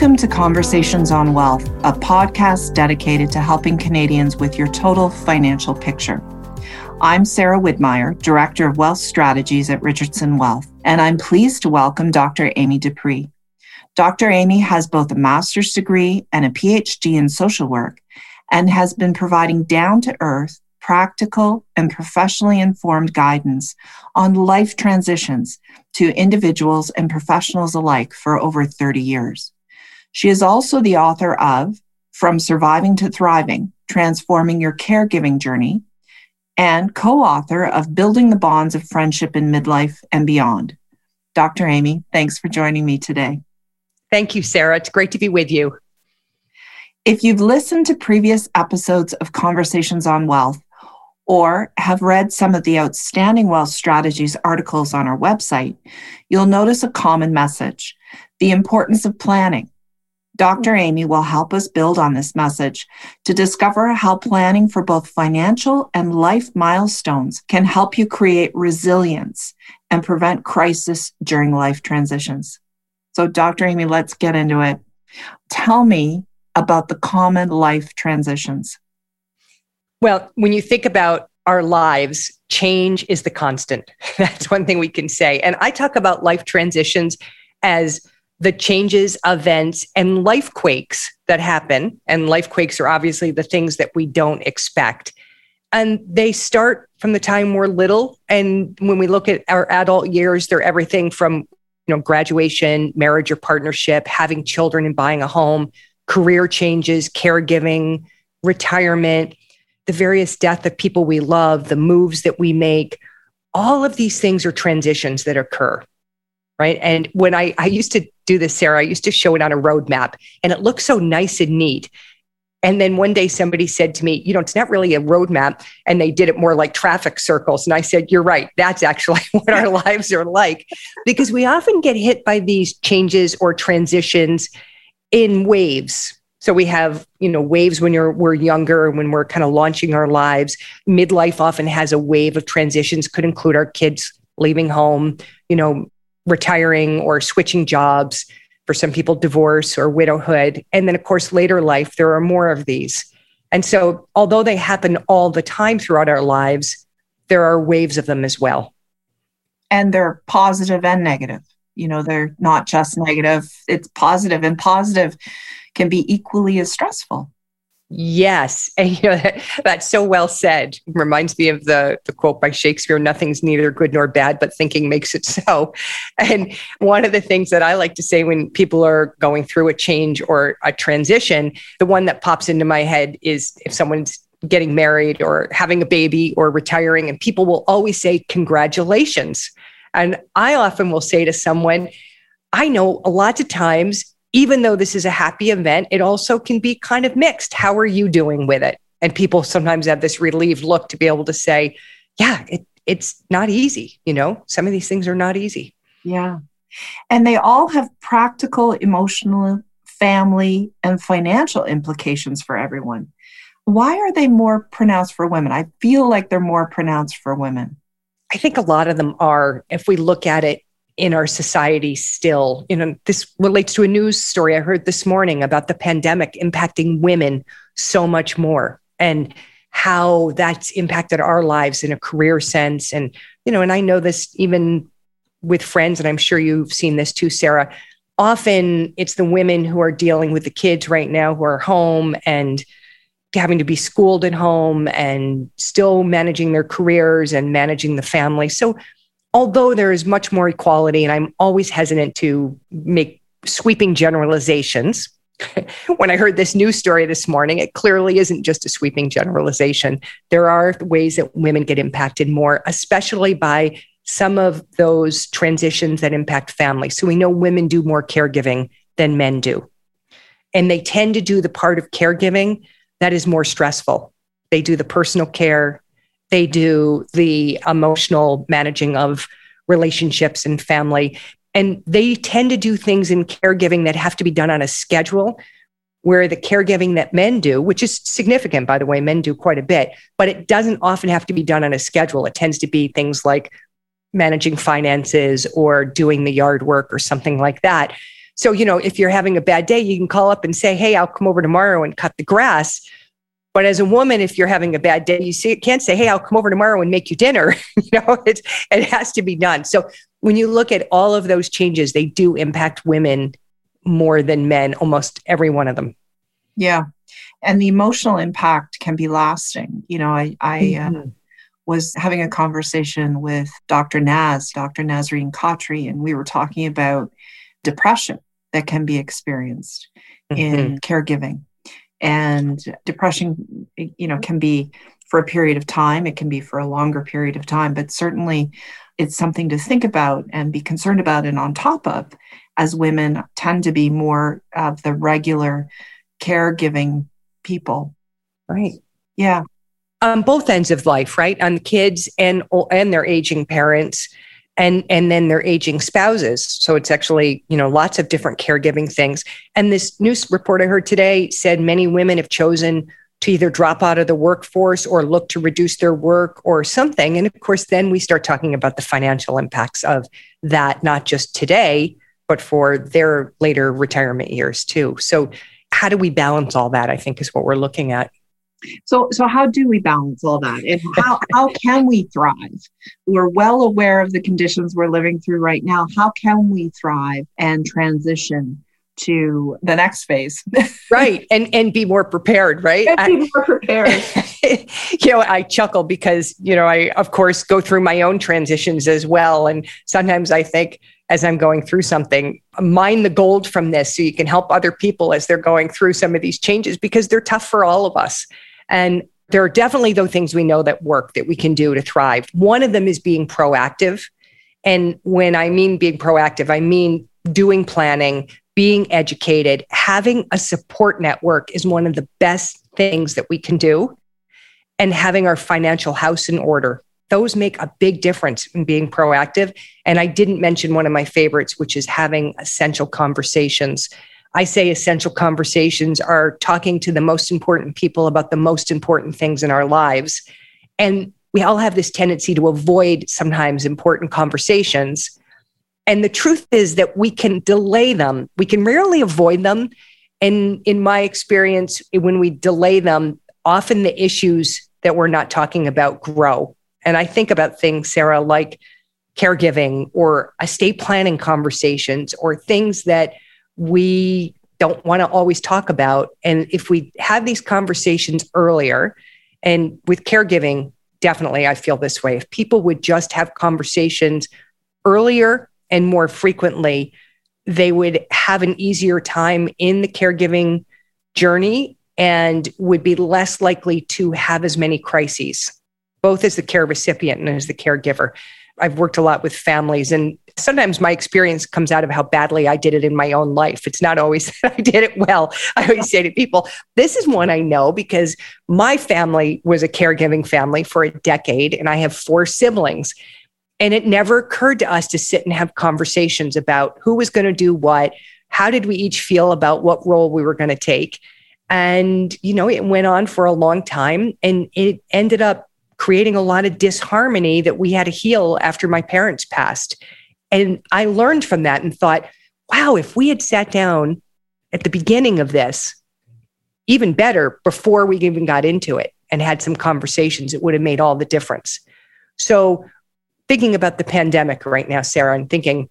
Welcome to Conversations on Wealth, a podcast dedicated to helping Canadians with your total financial picture. I'm Sarah Widmeyer, Director of Wealth Strategies at Richardson Wealth, and I'm pleased to welcome Dr. Amy D'Aprix. Dr. Amy has both a master's degree and a PhD in social work and has been providing down to earth, practical, and professionally informed guidance on life transitions to individuals and professionals alike for over 30 years. She is also the author of From Surviving to Thriving Transforming Your Caregiving Journey and co author of Building the Bonds of Friendship in Midlife and Beyond. Dr. Amy, thanks for joining me today. Thank you, Sarah. It's great to be with you. If you've listened to previous episodes of Conversations on Wealth or have read some of the outstanding wealth strategies articles on our website, you'll notice a common message the importance of planning. Dr. Amy will help us build on this message to discover how planning for both financial and life milestones can help you create resilience and prevent crisis during life transitions. So, Dr. Amy, let's get into it. Tell me about the common life transitions? Well, when you think about our lives, change is the constant. That's one thing we can say. And I talk about life transitions as the changes, events, and life quakes that happen. And life quakes are obviously the things that we don't expect. And they start from the time we're little. And when we look at our adult years, they're everything from you know graduation, marriage or partnership, having children and buying a home, career changes, caregiving, retirement, the various death of people we love, the moves that we make, all of these things are transitions that occur. Right. And when I, I used to do this, Sarah, I used to show it on a roadmap and it looked so nice and neat. And then one day somebody said to me, you know, it's not really a roadmap. And they did it more like traffic circles. And I said, you're right. That's actually what our lives are like because we often get hit by these changes or transitions in waves. So we have, you know, waves when you're we're younger, when we're kind of launching our lives. Midlife often has a wave of transitions, could include our kids leaving home, you know, retiring or switching jobs. For some people, divorce or widowhood. And then, of course, later life, there are more of these. And so, although they happen all the time throughout our lives, there are waves of them as well. And they're positive and negative you know they're not just negative it's positive and positive can be equally as stressful Yes. And you know, that, that's so well said. Reminds me of the, the quote by Shakespeare nothing's neither good nor bad, but thinking makes it so. And one of the things that I like to say when people are going through a change or a transition, the one that pops into my head is if someone's getting married or having a baby or retiring, and people will always say, Congratulations. And I often will say to someone, I know a lot of times, even though this is a happy event, it also can be kind of mixed. How are you doing with it? And people sometimes have this relieved look to be able to say, yeah, it, it's not easy. You know, some of these things are not easy. Yeah. And they all have practical, emotional, family, and financial implications for everyone. Why are they more pronounced for women? I feel like they're more pronounced for women. I think a lot of them are, if we look at it in our society still. You know, this relates to a news story I heard this morning about the pandemic impacting women so much more and how that's impacted our lives in a career sense. And, you know, and I know this even with friends, and I'm sure you've seen this too, Sarah. Often it's the women who are dealing with the kids right now who are home and having to be schooled at home and still managing their careers and managing the family. So, although there is much more equality, and I'm always hesitant to make sweeping generalizations. when I heard this news story this morning, it clearly isn't just a sweeping generalization. There are ways that women get impacted more, especially by some of those transitions that impact families. So we know women do more caregiving than men do. And they tend to do the part of caregiving that is more stressful. They do the personal care, they do the emotional managing of relationships and family. And they tend to do things in caregiving that have to be done on a schedule, where the caregiving that men do, which is significant, by the way, men do quite a bit, but it doesn't often have to be done on a schedule. It tends to be things like managing finances or doing the yard work or something like that. So, you know, if you're having a bad day, you can call up and say, Hey, I'll come over tomorrow and cut the grass. But as a woman, if you're having a bad day, you see, can't say, Hey, I'll come over tomorrow and make you dinner. you know, it, it has to be done. So when you look at all of those changes, they do impact women more than men, almost every one of them. Yeah. And the emotional impact can be lasting. You know, I, I uh, mm-hmm. uh, was having a conversation with Dr. Naz, Dr. Nasreen Khatri, and we were talking about depression that can be experienced mm-hmm. in caregiving. And depression, you know, can be for a period of time, it can be for a longer period of time, but certainly it's something to think about and be concerned about and on top of as women tend to be more of the regular caregiving people. Right. Yeah. On both ends of life, right? On kids and and their aging parents and and then their aging spouses. So it's actually, you know, lots of different caregiving things. And this news report I heard today said many women have chosen to either drop out of the workforce or look to reduce their work or something. And of course, then we start talking about the financial impacts of that, not just today, but for their later retirement years too. So, how do we balance all that? I think is what we're looking at. So, so how do we balance all that? And how, how can we thrive? We're well aware of the conditions we're living through right now. How can we thrive and transition to the next phase. right. And and be more prepared, right? And be more prepared. you know, I chuckle because, you know, I of course go through my own transitions as well. And sometimes I think as I'm going through something, mine the gold from this so you can help other people as they're going through some of these changes because they're tough for all of us. And there are definitely those things we know that work that we can do to thrive. One of them is being proactive. And when I mean being proactive, I mean doing planning, being educated, having a support network is one of the best things that we can do. And having our financial house in order. Those make a big difference in being proactive. And I didn't mention one of my favorites, which is having essential conversations. I say essential conversations are talking to the most important people about the most important things in our lives. And we all have this tendency to avoid sometimes important conversations and the truth is that we can delay them. We can rarely avoid them. And in my experience, when we delay them, often the issues that we're not talking about grow. And I think about things, Sarah, like caregiving or estate planning conversations or things that we don't want to always talk about. And if we have these conversations earlier, and with caregiving, definitely I feel this way. If people would just have conversations earlier and more frequently, they would have an easier time in the caregiving journey and would be less likely to have as many crises, both as the care recipient and as the caregiver. I've worked a lot with families, and sometimes my experience comes out of how badly I did it in my own life. It's not always that I did it well. I always say to people, this is one I know because my family was a caregiving family for a decade, and I have four siblings. And it never occurred to us to sit and have conversations about who was going to do what, how did we each feel about what role we were going to take. And, you know, it went on for a long time and it ended up creating a lot of disharmony that we had to heal after my parents passed. And I learned from that and thought, wow, if we had sat down at the beginning of this, even better before we even got into it and had some conversations, it would have made all the difference. So thinking about the pandemic right now, Sarah, and thinking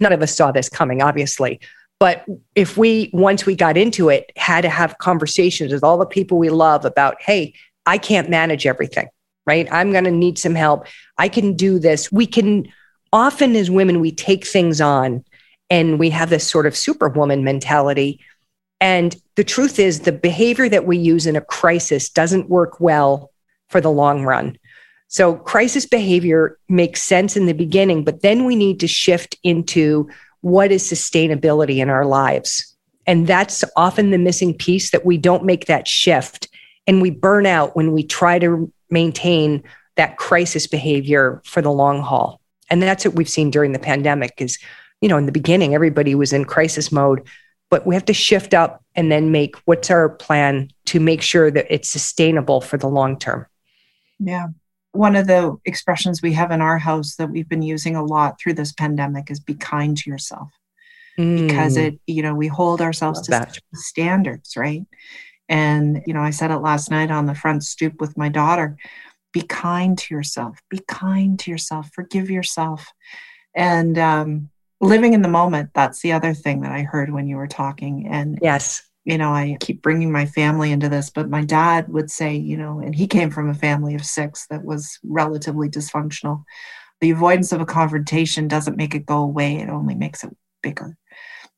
none of us saw this coming, obviously. But if we, once we got into it, had to have conversations with all the people we love about, hey, I can't manage everything, right? I'm going to need some help. I can do this. We can often, as women, we take things on and we have this sort of superwoman mentality. And the truth is, the behavior that we use in a crisis doesn't work well for the long run. So crisis behavior makes sense in the beginning, but then we need to shift into what is sustainability in our lives. And that's often the missing piece that we don't make that shift. And we burn out when we try to maintain that crisis behavior for the long haul. And that's what we've seen during the pandemic is, you know, in the beginning, everybody was in crisis mode, but we have to shift up and then make what's our plan to make sure that it's sustainable for the long term. Yeah one of the expressions we have in our house that we've been using a lot through this pandemic is be kind to yourself. mm. because it, you know, we hold ourselves Love to standards, right? And, you know, I said it last night on the front stoop with my daughter be kind to yourself, be kind to yourself, forgive yourself. And um, living in the moment, that's the other thing that I heard when you were talking. And yes, you know, I keep bringing my family into this, but my dad would say, you know, and he came from a family of six that was relatively dysfunctional. The avoidance of a confrontation doesn't make it go away, it only makes it bigger.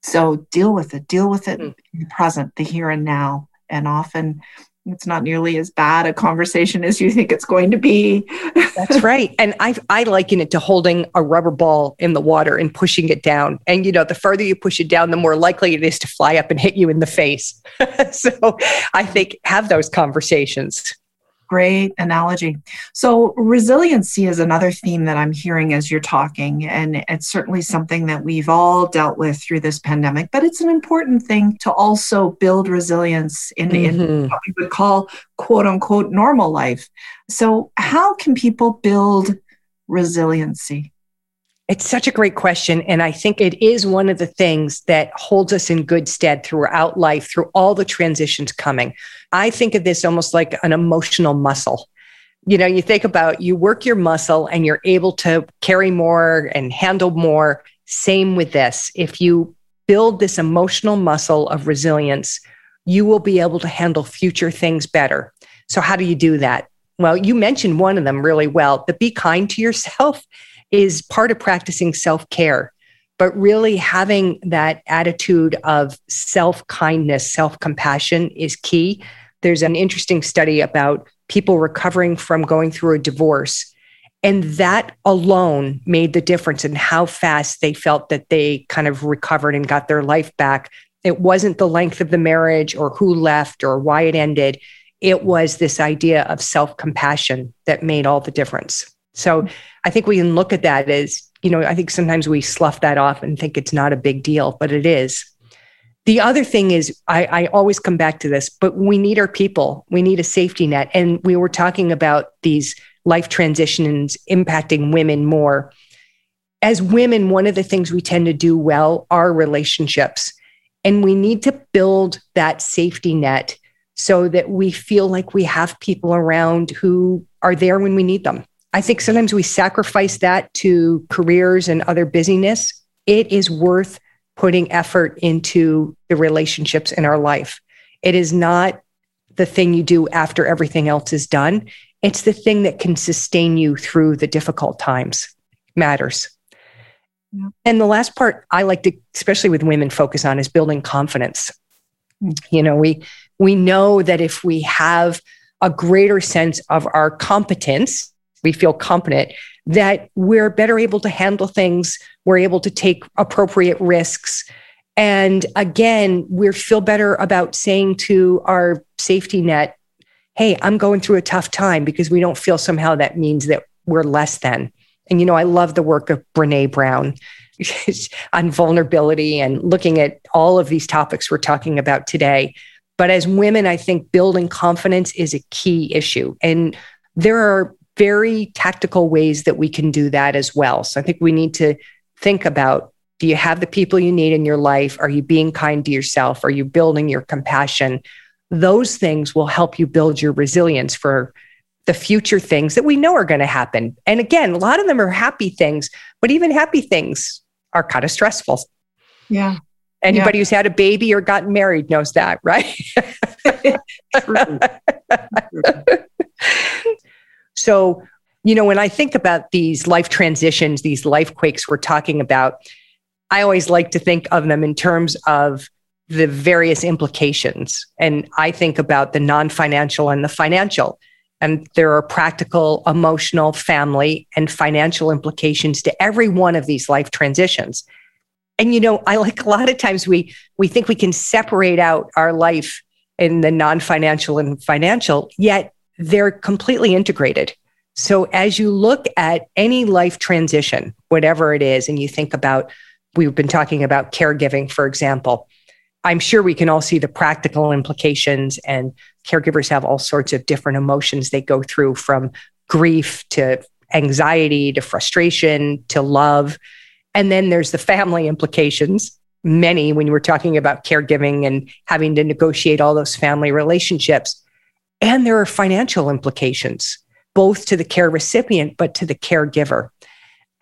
So deal with it, deal with it mm. in the present, the here and now. And often it's not nearly as bad a conversation as you think it's going to be. That's right. And I I liken it to holding a rubber ball in the water and pushing it down. And you know, the further you push it down, the more likely it is to fly up and hit you in the face. so I think have those conversations. Great analogy. So, resiliency is another theme that I'm hearing as you're talking. And it's certainly something that we've all dealt with through this pandemic, but it's an important thing to also build resilience in, mm-hmm. in what we would call quote unquote normal life. So, how can people build resiliency? It's such a great question. And I think it is one of the things that holds us in good stead throughout life, through all the transitions coming. I think of this almost like an emotional muscle. You know, you think about you work your muscle and you're able to carry more and handle more. Same with this. If you build this emotional muscle of resilience, you will be able to handle future things better. So, how do you do that? Well, you mentioned one of them really well, but be kind to yourself is part of practicing self care, but really having that attitude of self kindness, self compassion is key. There's an interesting study about people recovering from going through a divorce. And that alone made the difference in how fast they felt that they kind of recovered and got their life back. It wasn't the length of the marriage or who left or why it ended. It was this idea of self compassion that made all the difference. So I think we can look at that as, you know, I think sometimes we slough that off and think it's not a big deal, but it is. The other thing is, I, I always come back to this, but we need our people. We need a safety net. And we were talking about these life transitions impacting women more. As women, one of the things we tend to do well are relationships. And we need to build that safety net so that we feel like we have people around who are there when we need them. I think sometimes we sacrifice that to careers and other busyness. It is worth putting effort into the relationships in our life. It is not the thing you do after everything else is done. It's the thing that can sustain you through the difficult times. Matters. Yeah. And the last part I like to, especially with women, focus on is building confidence. Mm. You know, we we know that if we have a greater sense of our competence we feel competent, that we're better able to handle things, we're able to take appropriate risks. And again, we feel better about saying to our safety net, hey, I'm going through a tough time because we don't feel somehow that means that we're less than. And, you know, I love the work of Brene Brown on vulnerability and looking at all of these topics we're talking about today. But as women, I think building confidence is a key issue. And there are very tactical ways that we can do that as well. So I think we need to think about do you have the people you need in your life? Are you being kind to yourself? Are you building your compassion? Those things will help you build your resilience for the future things that we know are going to happen. And again, a lot of them are happy things, but even happy things are kind of stressful. Yeah. Anybody yeah. who's had a baby or gotten married knows that, right? True. True. So, you know, when I think about these life transitions, these life quakes we're talking about, I always like to think of them in terms of the various implications. And I think about the non financial and the financial. And there are practical, emotional, family, and financial implications to every one of these life transitions. And you know, I like a lot of times we we think we can separate out our life in the non-financial and financial, yet they're completely integrated. So as you look at any life transition, whatever it is, and you think about, we've been talking about caregiving, for example, I'm sure we can all see the practical implications, and caregivers have all sorts of different emotions they go through from grief to anxiety to frustration to love. And then there's the family implications. many when were talking about caregiving and having to negotiate all those family relationships. And there are financial implications, both to the care recipient, but to the caregiver.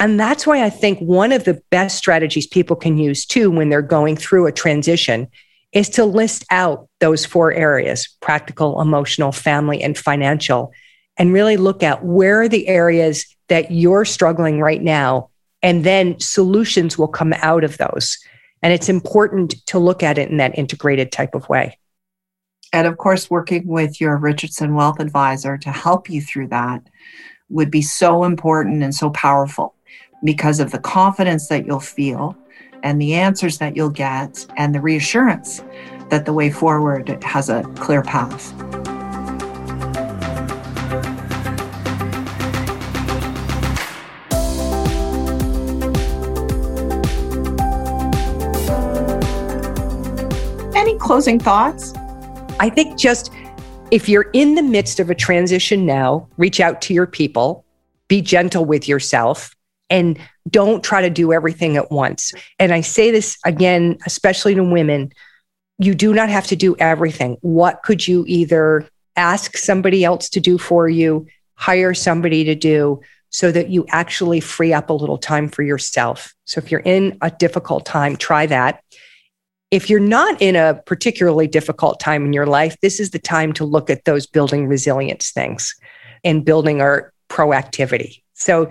And that's why I think one of the best strategies people can use too when they're going through a transition is to list out those four areas practical, emotional, family, and financial and really look at where are the areas that you're struggling right now. And then solutions will come out of those. And it's important to look at it in that integrated type of way. And of course, working with your Richardson Wealth Advisor to help you through that would be so important and so powerful because of the confidence that you'll feel and the answers that you'll get and the reassurance that the way forward has a clear path. Any closing thoughts? I think just if you're in the midst of a transition now, reach out to your people, be gentle with yourself, and don't try to do everything at once. And I say this again, especially to women you do not have to do everything. What could you either ask somebody else to do for you, hire somebody to do, so that you actually free up a little time for yourself? So if you're in a difficult time, try that. If you're not in a particularly difficult time in your life, this is the time to look at those building resilience things and building our proactivity. So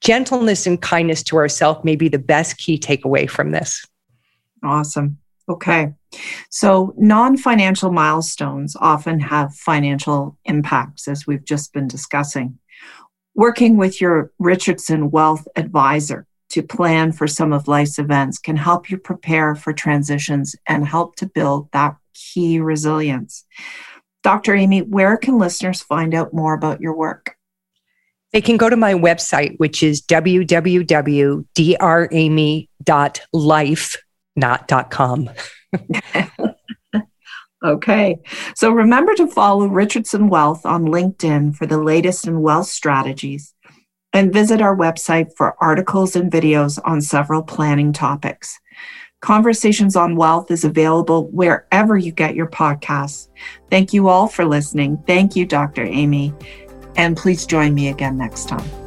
gentleness and kindness to ourselves may be the best key takeaway from this. Awesome. Okay. So, non financial milestones often have financial impacts, as we've just been discussing. Working with your Richardson Wealth Advisor to plan for some of life's events can help you prepare for transitions and help to build that key resilience. Dr. Amy, where can listeners find out more about your work? They can go to my website, which is www.dramy.life, not .com. okay. So remember to follow Richardson Wealth on LinkedIn for the latest in wealth strategies and visit our website for articles and videos on several planning topics. Conversations on Wealth is available wherever you get your podcasts. Thank you all for listening. Thank you, Dr. Amy and please join me again next time.